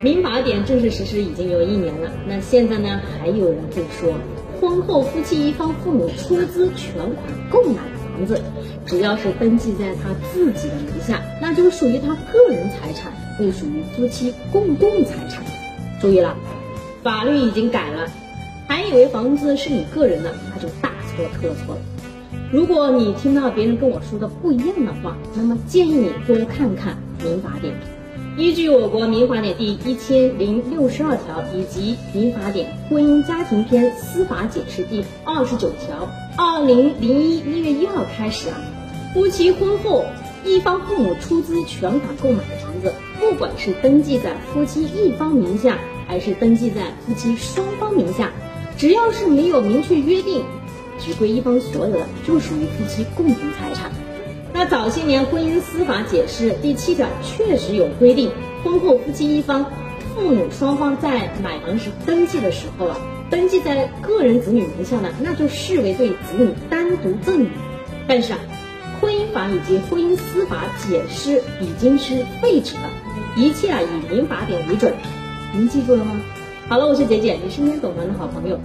民法典正式实施已经有一年了，那现在呢，还有人会说，婚后夫妻一方父母出资全款购买房子，只要是登记在他自己的名下，那就属于他个人财产，不属于夫妻共共财产。注意了，法律已经改了，还以为房子是你个人的，那就大错特错了。如果你听到别人跟我说的不一样的话，那么建议你多看看民法典。依据我国民法典第一千零六十二条以及民法典婚姻家庭篇司法解释第二十九条，二零零一一月一号开始啊，夫妻婚后一方父母出资全款购买的房子，不管是登记在夫妻一方名下，还是登记在夫妻双方名下，只要是没有明确约定，只归一方所有的，就属于夫妻共同财产。那早些年婚姻司法解释第七条确实有规定，婚后夫妻一方父母双方在买房时登记的时候啊，登记在个人子女名下呢，那就视为对子女单独赠与。但是啊，婚姻法以及婚姻司法解释已经是废止了，一切啊以民法典为准。您记住了吗？好了，我是姐姐，你身边懂房的好朋友。